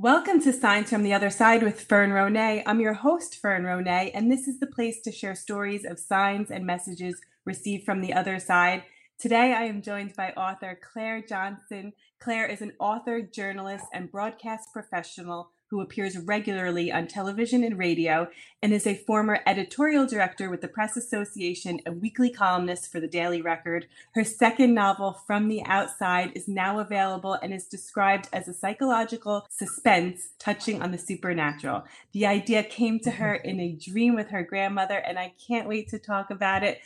Welcome to Signs from the Other Side with Fern Ronay. I'm your host, Fern Ronay, and this is the place to share stories of signs and messages received from the other side. Today, I am joined by author Clare Johnston. Clare is an author, journalist, and broadcast professional who appears regularly on television and radio, and is a former editorial director with the Press Association and weekly columnist for the Daily Record. Her second novel, From the Outside, is now available and is described as a psychological suspense touching on the supernatural. The idea came to her mm-hmm. in a dream with her grandmother, and I can't wait to talk about it.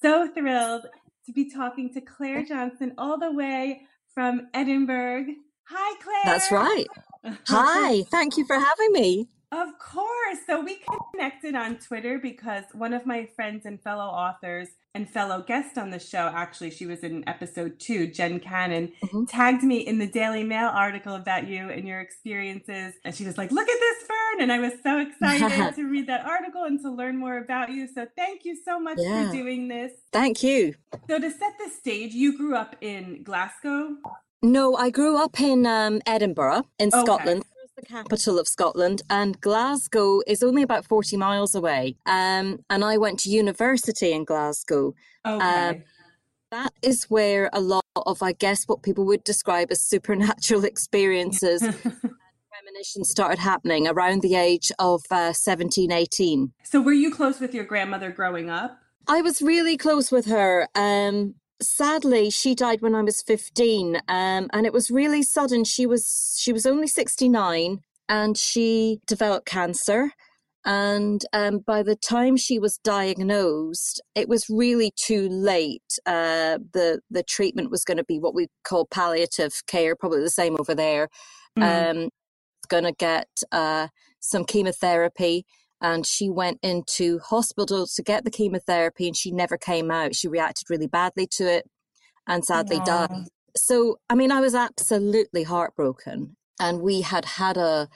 So thrilled to be talking to Clare Johnston all the way from Edinburgh. Hi, Clare. That's right. Hi, thank you for having me. Of course. So we connected on Twitter because one of my friends and fellow authors and fellow guest on the show, actually, she was in episode two, Jen Cannon, mm-hmm. tagged me in the Daily Mail article about you and your experiences. And she was like, look at this, Fern. And I was so excited to read that article and to learn more about you. So thank you so much yeah. for doing this. Thank you. So to set the stage, you grew up in Glasgow. No, I grew up in um, Edinburgh, in okay. Scotland. The capital of Scotland, and Glasgow is only about 40 miles away. Um, and I went to university in Glasgow. Okay. Uh, that is where a lot of, I guess, what people would describe as supernatural experiences premonitions started happening around the age of uh, 17, 18. So, were you close with your grandmother growing up? I was really close with her. Um, sadly she died when i was 15 um, and it was really sudden. She was she was only 69 and she developed cancer and um, by the time she was diagnosed it was really too late. Uh, the the treatment was going to be what we call palliative care probably the same over there. Mm. um, going to get uh, some chemotherapy and she went into hospital to get the chemotherapy and she never came out. She reacted really badly to it and sadly died. So, I mean, I was absolutely heartbroken. And we had had a,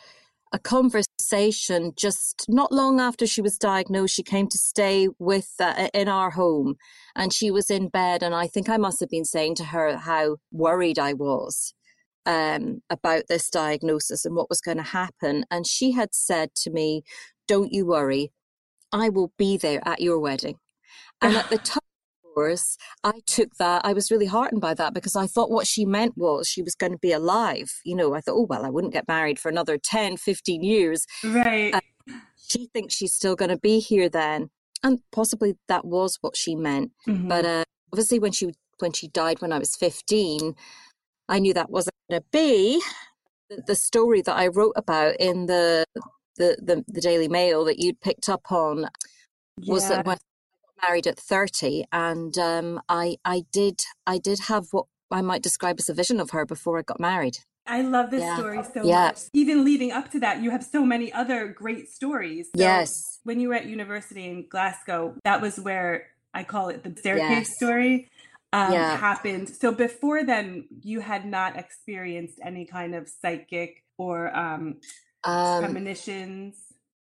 a conversation just not long after she was diagnosed. She came to stay with uh, in our home and she was in bed. And I think I must have been saying to her how worried I was um, about this diagnosis and what was going to happen. And she had said to me, don't you worry, I will be there at your wedding. And at the time, of course, I took that, I was really heartened by that because I thought what she meant was she was going to be alive. You know, I thought, oh, well, I wouldn't get married for another 10, 15 years. Right. she thinks she's still going to be here then. And possibly that was what she meant. Mm-hmm. But uh, obviously, when she when she died when I was 15, I knew that wasn't going to be the story that I wrote about in the the, the, the Daily Mail that you'd picked up on was that when I got married at 30 and um, I, I did I did have what I might describe as a vision of her before I got married. I love this yeah. story so yeah. much. Even leading up to that, you have so many other great stories. So yes. When you were at university in Glasgow, that was where I call it the staircase yes. story um, yeah. happened. So before then, you had not experienced any kind of psychic or um, um, premonitions?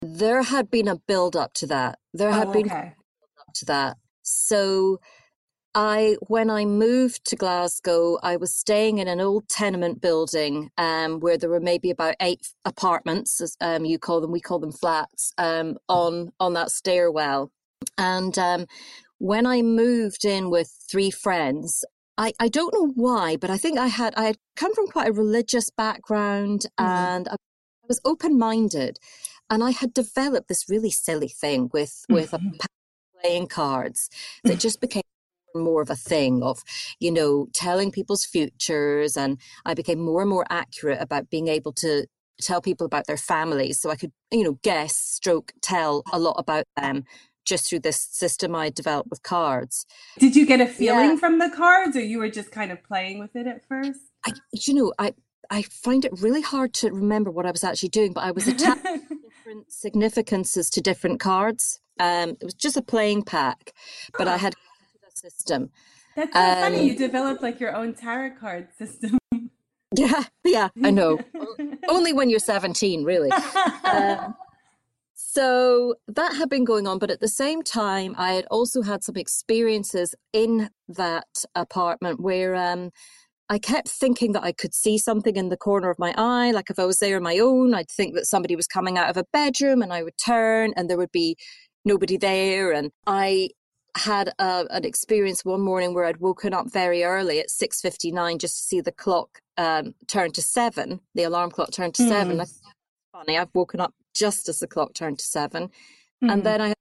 There had been a build up to that. There had oh, been okay. up to that. So I when I moved to Glasgow, I was staying in an old tenement building um, where there were maybe about eight apartments, as um, you call them, we call them flats, um, on on that stairwell. And um, when I moved in with three friends, I, I don't know why, but I think I had I had come from quite a religious background, mm-hmm. and I was open minded, and I had developed this really silly thing with with mm-hmm. playing cards that just became more of a thing of you know telling people's futures and i became more and more accurate about being able to tell people about their families so i could you know guess stroke tell a lot about them just through this system i developed with cards did you get a feeling yeah. from the cards or you were just kind of playing with it at first I, you know i I find it really hard to remember what I was actually doing, but I was attaching different significances to different cards. Um, it was just a playing pack, but I had a system. That's so um, funny. You developed like your own tarot card system. Yeah, yeah, I know. Only when you're 17, really. Um, so that had been going on, but at the same time, I had also had some experiences in that apartment where um, I kept thinking that I could see something in the corner of my eye. Like if I was there on my own, I'd think that somebody was coming out of a bedroom and I would turn and there would be nobody there. And I had a, an experience one morning where I'd woken up very early at 6.59 just to see the clock um, turn to seven, the alarm clock turned to mm. seven. That's funny. I've woken up just as the clock turned to seven. Mm. And hmm. then I had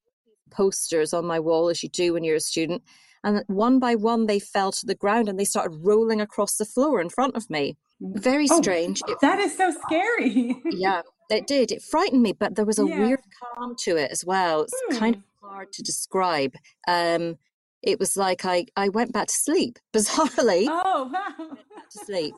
posters on my wall, as you do when you're a student. And one by one, they fell to the ground and they started rolling across the floor in front of me. Very oh, strange. Oh, that is so scary. yeah, it did. It frightened me, but there was a yeah. weird calm to it as well. It's hmm. kind of hard to describe. Um, it was like I, I went back to sleep, bizarrely. Oh, wow. to sleep.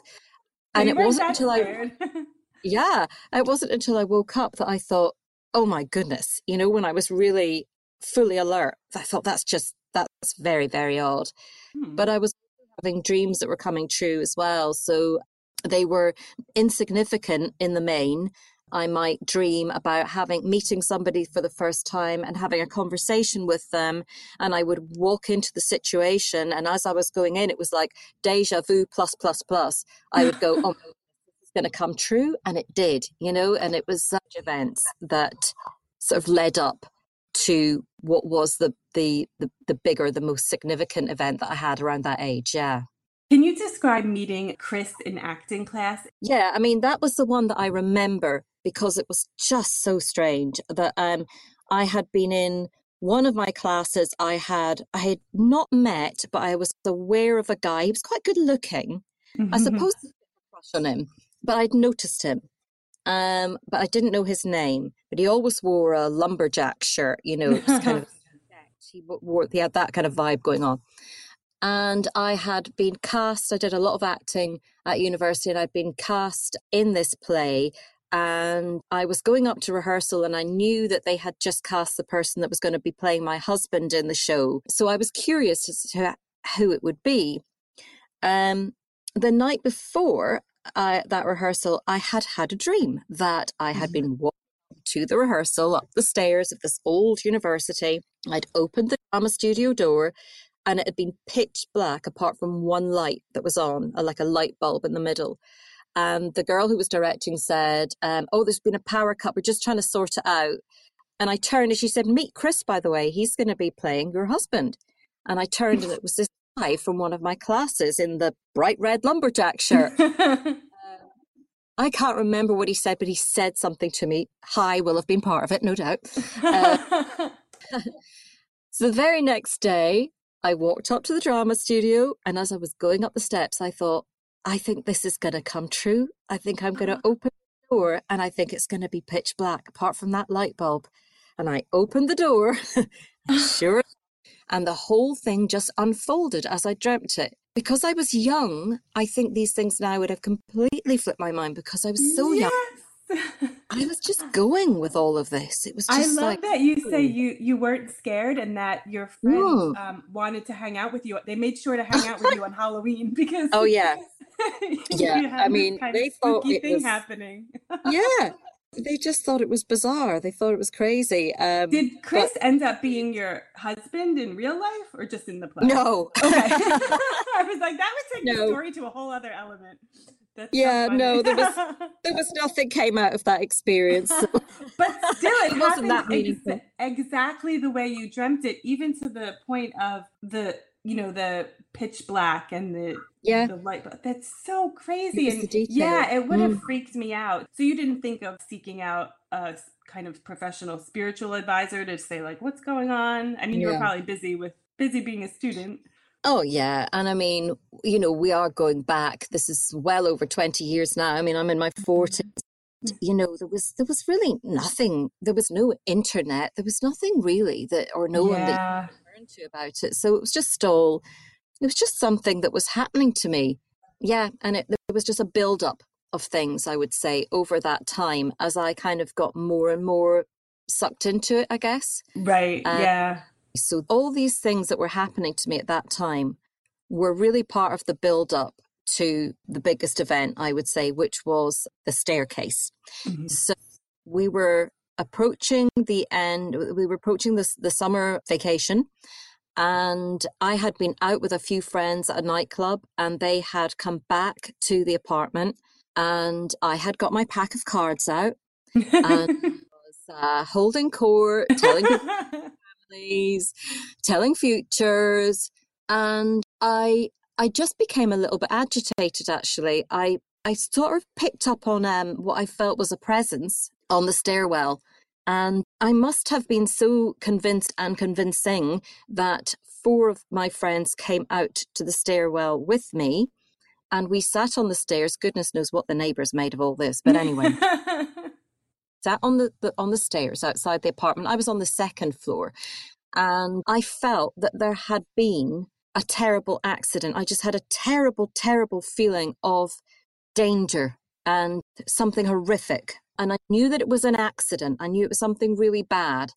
And it wasn't until scared. I, yeah, it wasn't until I woke up that I thought, oh my goodness, you know, when I was really fully alert, I thought that's just, that's very, very odd. Hmm. But I was having dreams that were coming true as well. So they were insignificant in the main, I might dream about having meeting somebody for the first time and having a conversation with them. And I would walk into the situation. And as I was going in, it was like deja vu plus, plus, plus. I would go, oh, it's going to come true. And it did, you know, and it was such events that sort of led up to what was the, the, the, the bigger, the most significant event that I had around that age. Yeah. Can you describe meeting Chris in acting class? Yeah, I mean, that was the one that I remember because it was just so strange that um, I had been in one of my classes. I had I had not met, but I was aware of a guy. He was quite good looking. Mm-hmm. I suppose a crush on him, but I'd noticed him. Um, but I didn't know his name. But he always wore a lumberjack shirt, you know, just kind of. He wore he had that kind of vibe going on and I had been cast. I did a lot of acting at university, and I'd been cast in this play and I was going up to rehearsal and I knew that they had just cast the person that was going to be playing my husband in the show. So I was curious as to who it would be. Um, the night before uh, that rehearsal, I had had a dream that I had mm-hmm. been walking to the rehearsal up the stairs of this old university. I'd opened the drama studio door and it had been pitch black apart from one light that was on, like a light bulb in the middle. And the girl who was directing said, um, Oh, there's been a power cut. We're just trying to sort it out. And I turned and she said, Meet Chris, by the way. He's going to be playing your husband. And I turned and it was this guy from one of my classes in the bright red lumberjack shirt. um, I can't remember what he said, but he said something to me. Hi will have been part of it, no doubt. Uh, so the very next day, I walked up to the drama studio, and as I was going up the steps, I thought, I think this is going to come true. I think I'm going to open the door and I think it's going to be pitch black apart from that light bulb. And I opened the door, sure, and the whole thing just unfolded as I dreamt it. Because I was young, I think these things now would have completely flipped my mind because I was so yes. young. I was just going with all of this. It was just I love like, that you say you you weren't scared and that your friends um, wanted to hang out with you. They made sure to hang out with you on Halloween because Oh yeah. yeah. I mean, they thought it thing was happening. yeah. They just thought it was bizarre. They thought it was crazy. Um, Did Chris but... end up being your husband in real life or just in the play? No. Okay. I was like, that would take no. the story to a whole other element. That's yeah, no, there was there was nothing came out of that experience. but still, it, it wasn't that meaningful. Ex- exactly the way you dreamt it, even to the point of the you know the pitch black and the yeah the light. But that's so crazy, and yeah, it would have mm. freaked me out. So you didn't think of seeking out a kind of professional spiritual advisor to say like, what's going on? I mean, you were probably busy with busy being a student. Oh, yeah. And I mean, you know, we are going back. This is well over 20 years now. I mean, I'm in my 40s. Mm-hmm. You know, there was there was really nothing. There was no internet. There was nothing really that, or no yeah. one that to about it. So it was just all. It was just something that was happening to me. Yeah, and it, there was just a build up of things. I would say over that time as I kind of got more and more sucked into it. I guess. Right. Um, yeah so all these things that were happening to me at that time were really part of the build up to the biggest event, I would say, which was the staircase. Mm-hmm. So we were approaching the end, we were approaching the, the summer vacation. And I had been out with a few friends at a nightclub, and they had come back to the apartment. And I had got my pack of cards out and was uh, holding court, telling families, telling futures. And I I just became a little bit agitated actually. I I sort of picked up on um, what I felt was a presence on the stairwell. And I must have been so convinced and convincing that four of my friends came out to the stairwell with me. And we sat on the stairs. Goodness knows what the neighbors made of all this. But anyway, sat on the, the on the stairs outside the apartment. I was on the second floor. And I felt that there had been a terrible accident. I just had a terrible, terrible feeling of danger and something horrific. And I knew that it was an accident. I knew it was something really bad.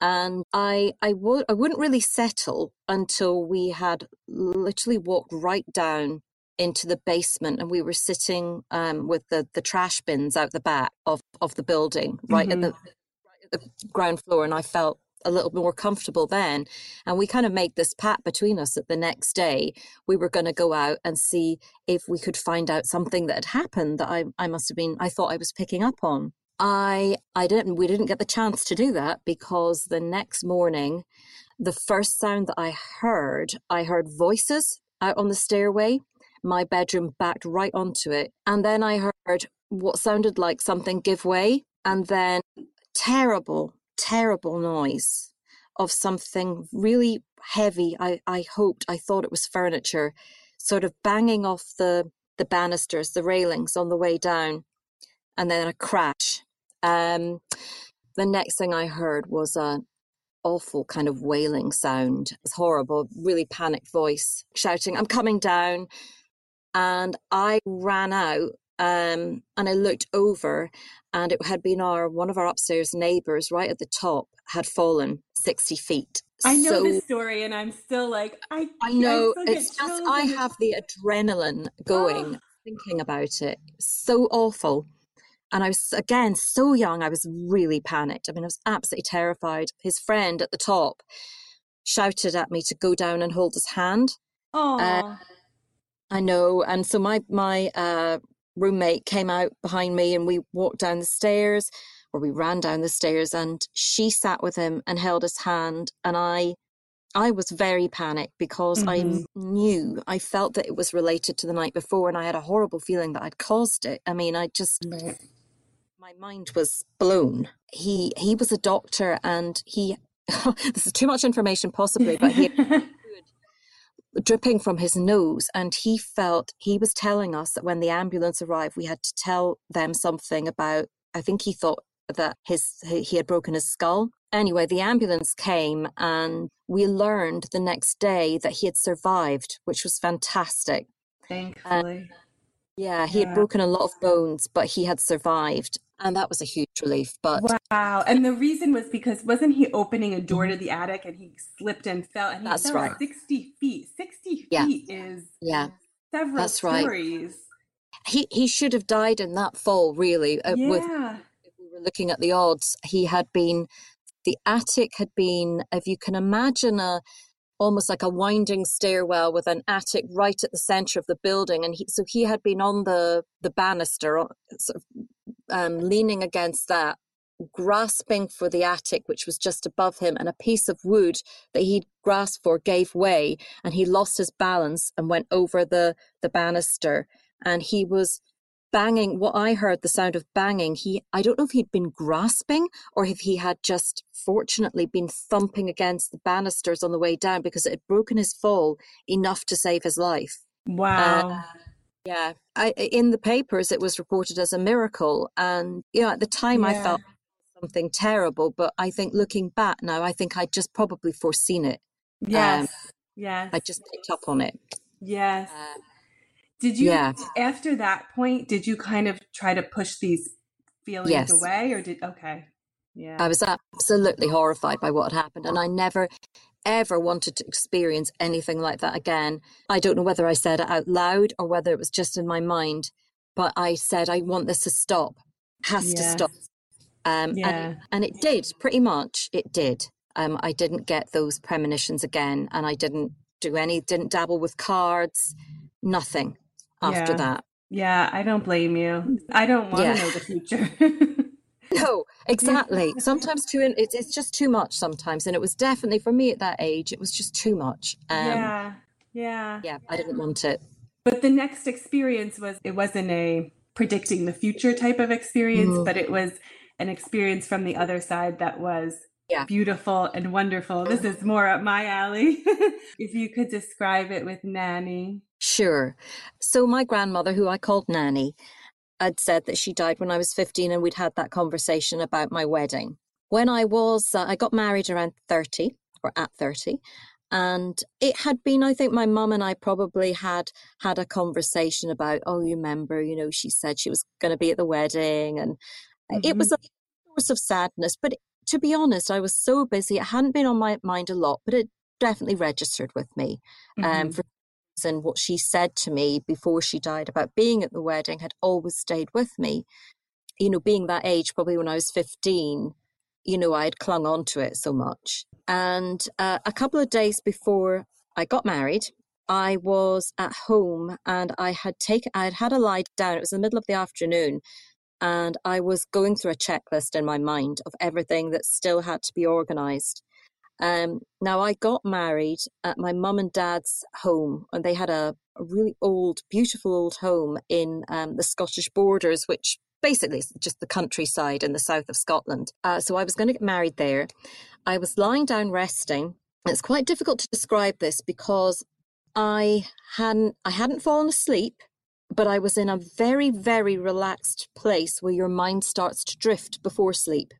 And I, I, w- I wouldn't really settle until we had literally walked right down into the basement and we were sitting um, with the, the trash bins out the back of, of the building, right, mm-hmm. at the, right at the ground floor. And I felt a little more comfortable then. And we kind of made this pact between us that the next day we were going to go out and see if we could find out something that had happened that I, I must have been, I thought I was picking up on. I I didn't we didn't get the chance to do that because the next morning the first sound that I heard I heard voices out on the stairway my bedroom backed right onto it and then I heard what sounded like something give way and then terrible terrible noise of something really heavy. I, I hoped, I thought it was furniture, sort of banging off the, the banisters, the railings on the way down, and then a crash. Um, the next thing I heard was an awful kind of wailing sound. It was horrible, really panicked voice shouting, I'm coming down. And I ran out um, and I looked over, and it had been our one of our upstairs neighbors right at the top had fallen sixty feet. I know so, this story, and I'm still like, I. I know I it's just I have the adrenaline going oh. thinking about it. So awful, and I was again so young. I was really panicked. I mean, I was absolutely terrified. His friend at the top shouted at me to go down and hold his hand. Oh. Uh, I know, and so my my uh, roommate came out behind me and we walked down the stairs or we ran down the stairs and she sat with him and held his hand and I I was very panicked because mm-hmm. I knew I felt that it was related to the night before and I had a horrible feeling that I'd caused it. I mean, I just my mind was blown. He he was a doctor and he this is too much information possibly, but he dripping from his nose and he felt he was telling us that when the ambulance arrived we had to tell them something about i think he thought that his he had broken his skull. Anyway the ambulance came and we learned the next day that he had survived which was fantastic. Thankfully. Yeah he yeah. had broken a lot of bones but he had survived and that was a huge relief but wow and the reason was because wasn't he opening a door to mm-hmm. the attic and he slipped and fell and he that's fell right 60 feet 60 yeah. feet is yeah several that's stories right. he he should have died in that fall really uh, yeah. With, if we were looking at the odds he had been the attic had been if you can imagine a almost like a winding stairwell with an attic right at the center of the building and he, so he had been on the the banister sort of um, leaning against that, grasping for the attic, which was just above him, and a piece of wood that he'd grasped for gave way, and he lost his balance and went over the, the banister. And he was banging what I heard the sound of banging. He I don't know if he'd been grasping or if he had just fortunately been thumping against the banisters on the way down because it had broken his fall enough to save his life. Wow. Uh, yeah, I, in the papers it was reported as a miracle, and you know at the time yeah. I felt something terrible, but I think looking back now, I think i'd just probably foreseen it. Yes, um, yes, I just picked up on it. Yes. Uh, did you yeah. after that point? Did you kind of try to push these feelings yes. away, or did okay? Yeah. I was absolutely horrified by what had happened, and I never ever wanted to experience anything like that again. I don't know whether I said it out loud or whether it was just in my mind, but I said, I want this to stop, has to stop. Um, yeah. and, and it did, pretty much, it did. um, I didn't get those premonitions again, and I didn't do any, didn't dabble with cards, nothing after Yeah. that. Yeah, I don't blame you. I don't want to know the future. No, exactly. Sometimes too, it's it's just too much sometimes, and it was definitely for me at that age. It was just too much. Um, yeah. Yeah. yeah, I didn't want it. But the next experience was it wasn't a predicting the future type of experience, Mm. but it was an experience from the other side that was Yeah. beautiful and wonderful. This is more up my alley. if you could describe it with Nanny. Sure. So my grandmother, who I called Nanny, had said that she died when I was 15 and we'd had that conversation about my wedding. When I was, uh, I got married around 30 or at 30. And it had been, I think my mum and I probably had had a conversation about, oh, you remember, you know, she said she was going to be at the wedding. And it was a source of sadness. But to be honest, I was so busy. It hadn't been on my mind a lot, but it definitely registered with me um, Mhm. for and what she said to me before she died about being at the wedding had always stayed with me. You know, being that age, probably when I was 15, you know, I had clung on to it so much. And uh, a couple of days before I got married, I was at home and I had taken, I had had a lie down. It was in the middle of the afternoon. And I was going through a checklist in my mind of everything that still had to be organized. Um, now, I got married at my mum and dad's home, and they had a, a really old, beautiful old home in um, the Scottish borders, which basically is just the countryside in the south of Scotland. Uh, so I was going to get married there. I was lying down resting. It's quite difficult to describe this because I hadn't I hadn't fallen asleep, but I was in a very very relaxed place where your mind starts to drift before sleep.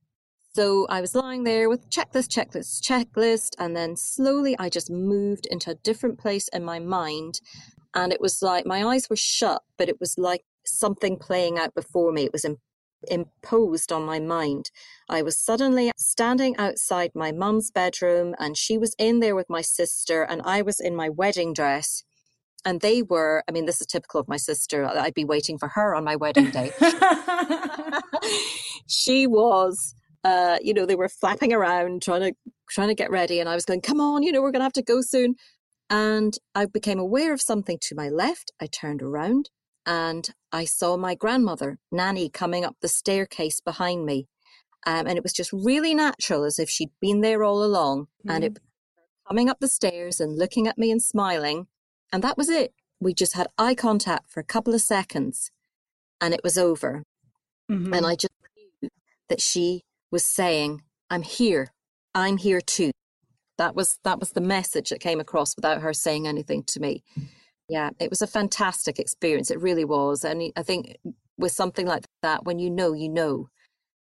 So I was lying there with checklist, checklist, checklist, and then slowly I just moved into a different place in my mind. And it was like my eyes were shut, but it was like something playing out before me. It was im- imposed on my mind. I was suddenly standing outside my mum's bedroom, and she was in there with my sister, and I was in my wedding dress. And they were, I mean, this is typical of my sister. I'd be waiting for her on my wedding day. she was uh you know they were flapping around trying to trying to get ready and i was going come on you know we're going to have to go soon and i became aware of something to my left i turned around and i saw my grandmother nanny coming up the staircase behind me um, and it was just really natural as if she'd been there all along and it coming up the stairs and looking at me and smiling and that was it we just had eye contact for a couple of seconds and it was over Mhm. and I just knew that she was saying, "I'm here. I'm here too." That was that was the message that came across without her saying anything to me. Yeah, it was a fantastic experience. It really was, and I think with something like that, when you know, you know.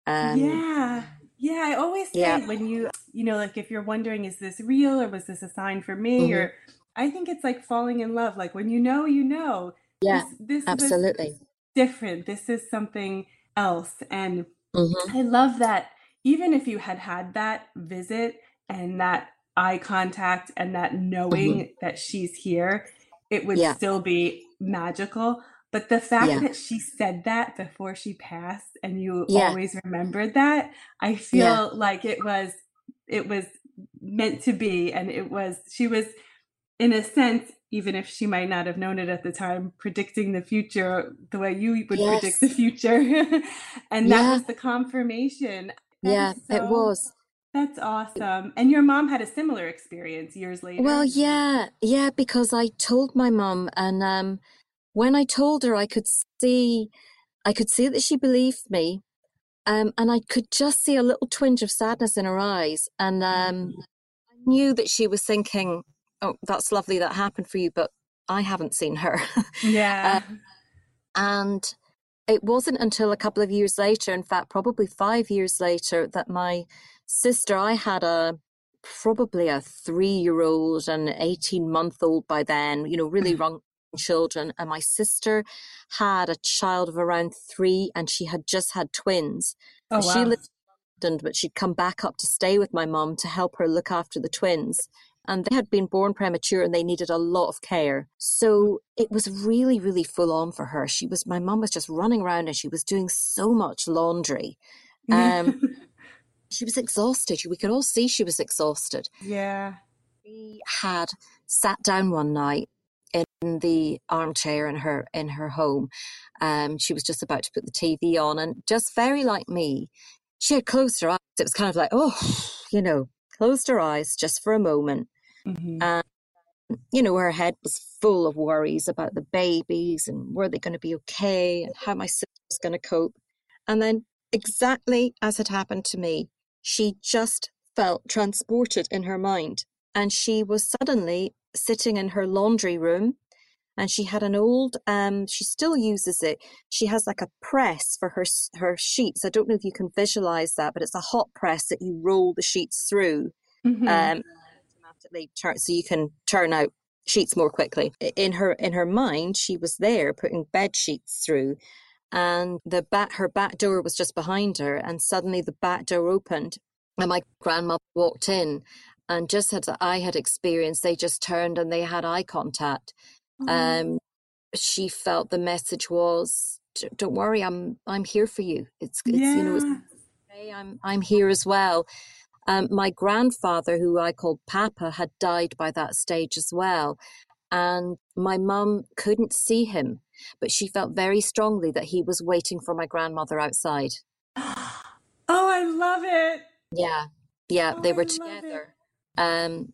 Um, yeah. Yeah, I always say Yeah. when you, you know, like if you're wondering, is this real or was this a sign for me? Mhm. Or I think it's like falling in love. Like when you know, you know. Yeah, This, this absolutely. different. This is something else. And hmm I love that even if you had had that visit and that eye contact and that knowing that she's here, it would Mm-hmm. Yeah. still be magical. But the fact Yeah. that she said that before she passed and you Yeah. always remembered that, I feel like it was it was meant to be and it was she was in a sense even if she might not have known it at the time predicting the future the way you would predict the future. And that was the confirmation. That Yeah, is it was. that's awesome. And your mom had a similar experience years later. Well, yeah, yeah, because I told my mom, and um, when I told her, I could see, I could see that she believed me, um, and I could just see a little twinge of sadness in her eyes, and um, I knew that she was thinking, "Oh, that's lovely that happened for you, but I haven't seen her." yeah uh, And it wasn't until a couple of years later, in fact, probably five years later, that my sister, I had a probably a three year old and 18 month old by then, you know, really mm-hmm. young children. And my sister had a child of around three and she had just had twins. oh wow. She lived in London, but she'd come back up to stay with my mum to help her look after the twins. And they had been born premature and they needed a lot of care. So it was really, really full on for her. She was, my mum was just running around and she was doing so much laundry. Um, she was exhausted. We could all see she was exhausted. Yeah. She had sat down one night in the armchair in her in her home. Um, she was just about to put the TV on, and just very like me, she had closed her eyes. It was kind of like, oh, you know, closed her eyes just for a moment. Mm-hmm. And, you know, her head was full of worries about the babies and were they going to be okay and how my sister was going to cope. And then, exactly as had happened to me, she just felt transported in her mind. And she was suddenly sitting in her laundry room and she had an old um she still uses it she has like a press for her her sheets i don't know if you can visualize that but it's a hot press that you roll the sheets through mm-hmm. um turn so you can turn out sheets more quickly in her in her mind she was there putting bed sheets through and the back her back door was just behind her and suddenly the back door opened and my grandmother walked in and just as I had experienced, they just turned and they had eye contact. Mm-hmm. Um, she felt the message was, "Don't worry, I'm I'm here for you. It's, it's yeah. you know, it's, hey, I'm I'm here as well." Um, my grandfather, who I called Papa, had died by that stage as well, and my mum couldn't see him, but she felt very strongly that he was waiting for my grandmother outside. Oh, I love it. Yeah, yeah, oh, they were together. Um,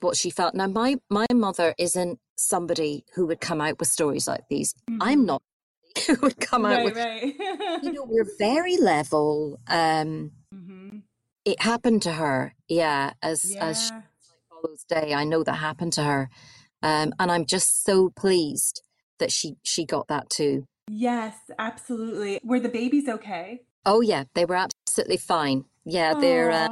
what she felt. Now, my my mother isn't somebody who would come out with stories like these. Mm-hmm. I'm not who would come out right, with. Right. you know, we're very level. Um, mm-hmm. It happened to her, yeah. As yeah. as she, follows day, I know that happened to her, um, and I'm just so pleased that she she got that too. Yes, absolutely. Were the babies okay? Oh yeah, they were absolutely fine. Yeah, Aww. they're uh,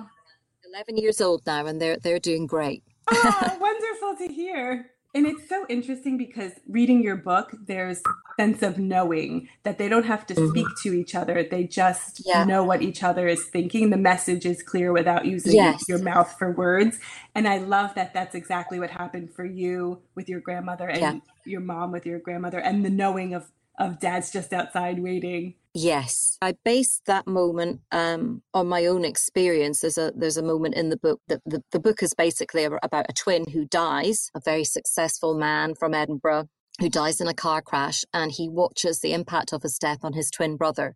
11 years old now, and they're they're doing great. oh, wonderful to hear. And it's so interesting because reading your book, there's a sense of knowing that they don't have to mm-hmm. speak to each other. They just yeah. know what each other is thinking. The message is clear without using yes. your mouth for words. And I love that that's exactly what happened for you with your grandmother and yeah. your mom with your grandmother and the knowing of of dad's just outside waiting. Yes, I based that moment um, on my own experience. There's a there's a moment in the book that the, the book is basically about a twin who dies, a very successful man from Edinburgh who dies in a car crash, and he watches the impact of his death on his twin brother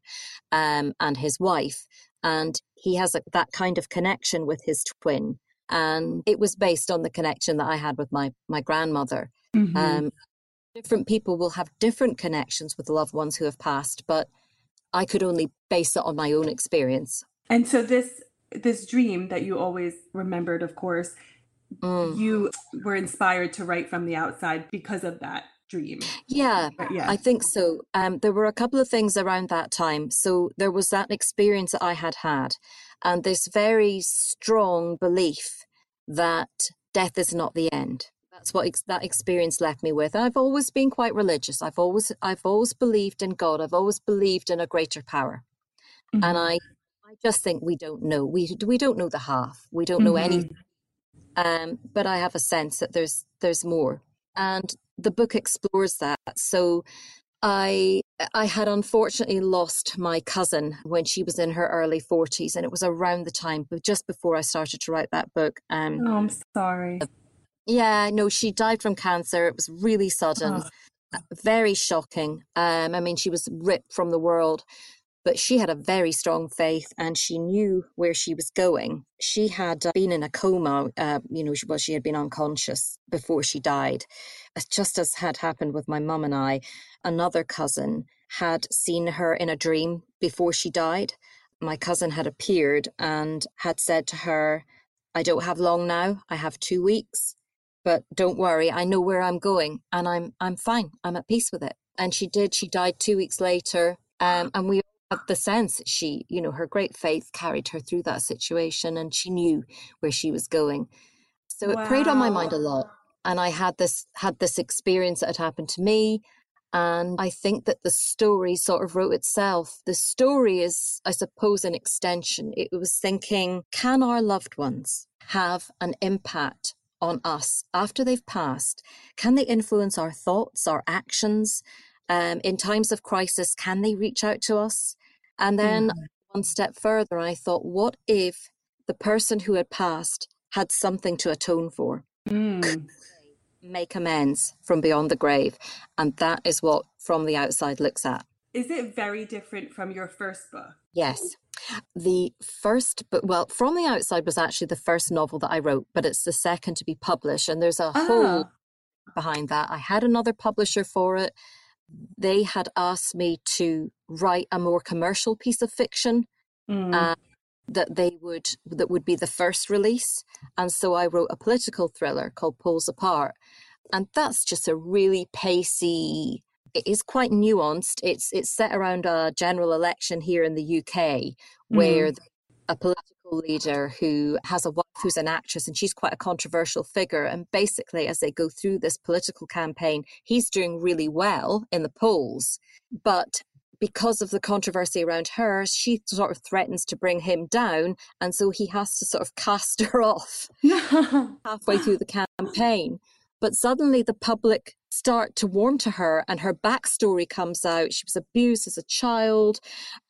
um, and his wife, and he has a, that kind of connection with his twin, and it was based on the connection that I had with my my grandmother. Mm-hmm. Um, different people will have different connections with loved ones who have passed, but I could only base it on my own experience. And so this this dream that you always remembered, of course, mm. you were inspired to write from the outside because of that dream. Yeah, yeah. I think so. Um, there were a couple of things around that time. So there was that experience that I had had, and this very strong belief that death is not the end that's what ex- that experience left me with. I've always been quite religious. I've always I've always believed in God. I've always believed in a greater power, mm-hmm. and I I just think we don't know. We we don't know the half. We don't know mm-hmm. anything. Um, but I have a sense that there's there's more, and the book explores that. So I I had unfortunately lost my cousin when she was in her early 40s and it was around the time just before I started to write that book um oh, I'm sorry yeah, no, she died from cancer. It was really sudden, oh. very shocking. Um, I mean, she was ripped from the world, but she had a very strong faith and she knew where she was going. She had uh, been in a coma, uh, you know, well, she had been unconscious before she died. Just as had happened with my mum and I, another cousin had seen her in a dream before she died. My cousin had appeared and had said to her, I don't have long now, I have two weeks but don't worry i know where i'm going and i'm i'm fine. I'm at peace with it. And she did. She died two weeks later um, and we had the sense that she you know her great faith carried her through that situation and she knew where she was going. So it wow. preyed on my mind a lot and i had this had this experience that had happened to me and i think that the story sort of wrote itself. The story is i suppose an extension. It was thinking can our loved ones have an impact on us after they've passed? Can they influence our thoughts, our actions? Um, in times of crisis, can they reach out to us? And then mm. one step further. I thought, what if the person who had passed had something to atone for? Mm. Make amends from beyond the grave. And that is what From the Outside looks at. Is it very different from your first book? Yes. The first book, well, From the Outside was actually the first novel that I wrote, but it's the second to be published. And there's a ah. whole behind that. I had another publisher for it. They had asked me to write a more commercial piece of fiction. Mm. Uh, that they would that would be the first release and so i wrote a political thriller called poles apart and that's just a really pacey is quite nuanced it's it's set around a general election here in the uk where mm. a political leader who has a wife who's an actress and she's quite a controversial figure. And basically, as they go through this political campaign, he's doing really well in the polls. But because of the controversy around her, she sort of threatens to bring him down. And so he has to sort of cast her off halfway through the campaign. But suddenly the public start to warm to her and her backstory comes out. She was abused as a child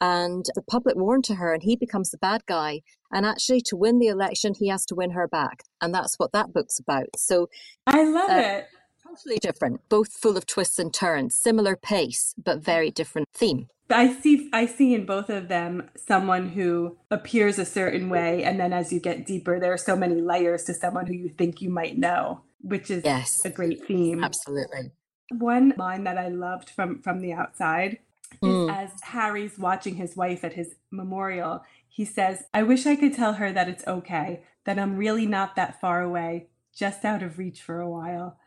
and the public warm to her and he becomes the bad guy. And actually to win the election, he has to win her back. And that's what that book's about. So I love uh, it. Totally different, both full of twists and turns, similar pace, but very different theme. I see I see in both of them someone who appears a certain way and then as you get deeper there are so many layers to someone who you think you might know which is yes, a great theme. Absolutely. One line that I loved from from the outside mm. is as Harry's watching his wife at his memorial, he says, "I wish I could tell her that it's okay, that I'm really not that far away, just out of reach for a while."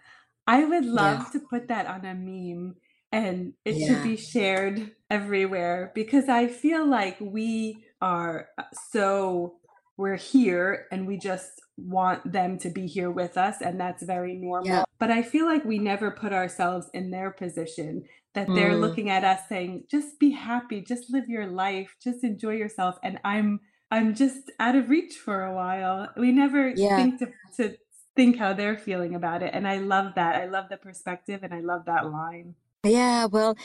I would love yeah. to put that on a meme and it yeah. should be shared everywhere because I feel like we are so we're here and we just want them to be here with us and that's very normal yeah. but i feel like we never put ourselves in their position that they're mm. looking at us saying just be happy just live your life just enjoy yourself and i'm i'm just out of reach for a while we never yeah. think to, to think how they're feeling about it and i love that i love the perspective and i love that line yeah well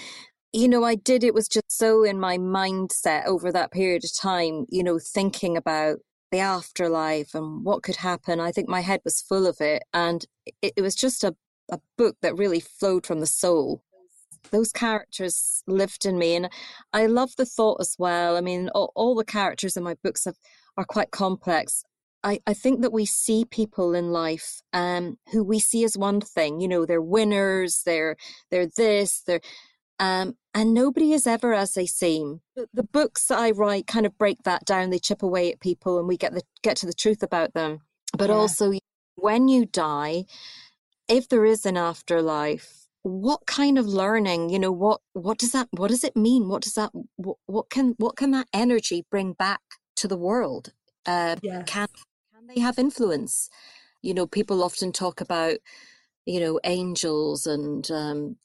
you know, I did, it was just so in my mindset over that period of time, you know, thinking about the afterlife and what could happen. I think my head was full of it. And it, it was just a, a book that really flowed from the soul. Those characters lived in me. And I love the thought as well. I mean, all, all the characters in my books have, are quite complex. I, I think that we see people in life um, who we see as one thing. You know, they're winners, they're they're this, they're um, and nobody is ever as they seem. The, the, books that I write kind of break that down. They chip away at people, and we get the get to the truth about them. But yeah. also, when you die, if there is an afterlife, what kind of learning? You know, what what does that? What does it mean? What does that? What, what can what can that energy bring back to the world? Uh, yes. Can can they have influence? You know, people often talk about you know angels and um,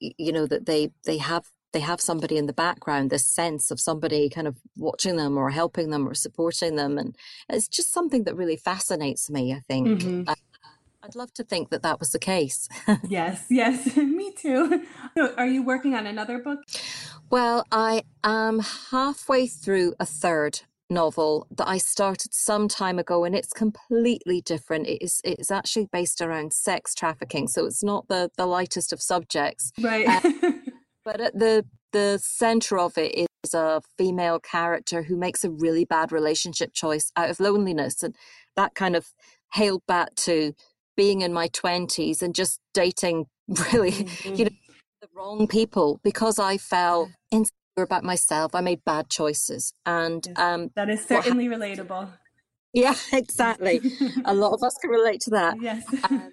you know that they they have they have somebody in the background this sense of somebody kind of watching them or helping them or supporting them and it's just something that really fascinates me i think. Mm-hmm. uh, i'd love to think that that was the case. Yes yes me too. So are you working on another book? Well i am halfway through a third novel that I started some time ago, and it's completely different. It is it's actually based around sex trafficking, so it's not the the lightest of subjects. Right. uh, but at the the center of it is a female character who makes a really bad relationship choice out of loneliness, and that kind of hailed back to being in my twenties and just dating really, mm-hmm. you know, the wrong people because I felt insecure about myself. I made bad choices, and um, that is certainly relatable. Yeah, exactly. a lot of us can relate to that. Yes. Um,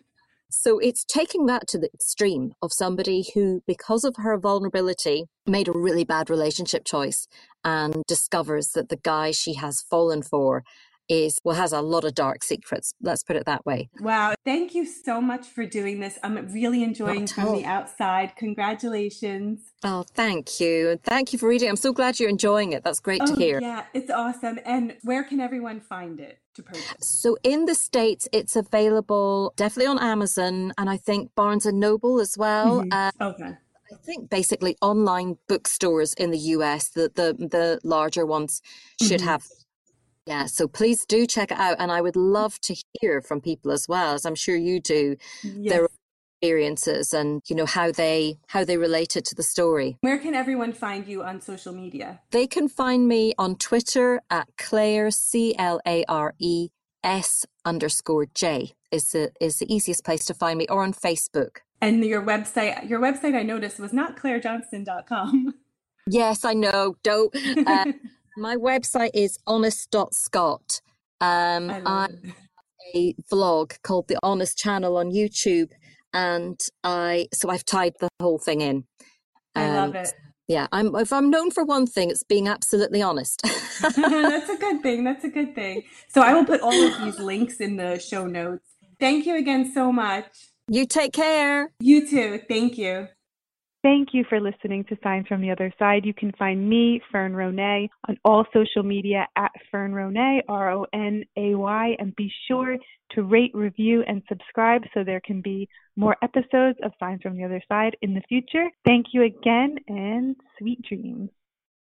so it's taking that to the extreme of somebody who, because of her vulnerability, made a really bad relationship choice and discovers that the guy she has fallen for is well has a lot of dark secrets. Let's put it that way. Wow. Thank you so much for doing this. I'm really enjoying from the outside. Congratulations. Oh thank you. Thank you for reading. I'm so glad you're enjoying it. That's great oh, to hear. yeah. It's awesome. And where can everyone find it to purchase? So in the states it's available definitely on amazon and i think barnes and noble as well. Mm-hmm. uh, okay. I think basically online bookstores in the US, the the, the larger ones, should mm-hmm. have. Yeah, so please do check it out, and I would love to hear from people as well, as I'm sure you do. Yes. Their experiences and you know how they how they related to the story. Where can everyone find you on social media? They can find me on Twitter at Clare C L A R E S underscore J is the is the easiest place to find me, or on Facebook. And your website, your website, I noticed was not clarejohnston.com. Yes, I know. Don't. Uh, my website is honest.scot. Um, I, I a vlog called the Honest Channel on YouTube, and I so I've tied the whole thing in. I love it. Yeah, I'm. If I'm known for one thing, it's being absolutely honest. That's a good thing. That's a good thing. So I will put all of these links in the show notes. Thank you again so much. You take care. You too. Thank you. Thank you for listening to Signs from the Other Side. You can find me, Fern Ronay, on all social media at Fern Ronay, R O N A Y, and be sure to rate, review, and subscribe so there can be more episodes of Signs from the Other Side in the future. Thank you again and sweet dreams.